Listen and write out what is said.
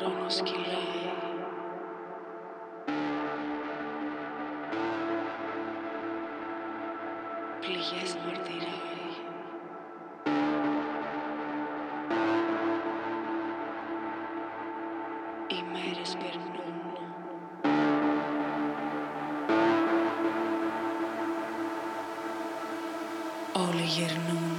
χρόνος κυλάει Πληγές μαρτυράει Οι μέρες περνούν. Όλοι γερνούν.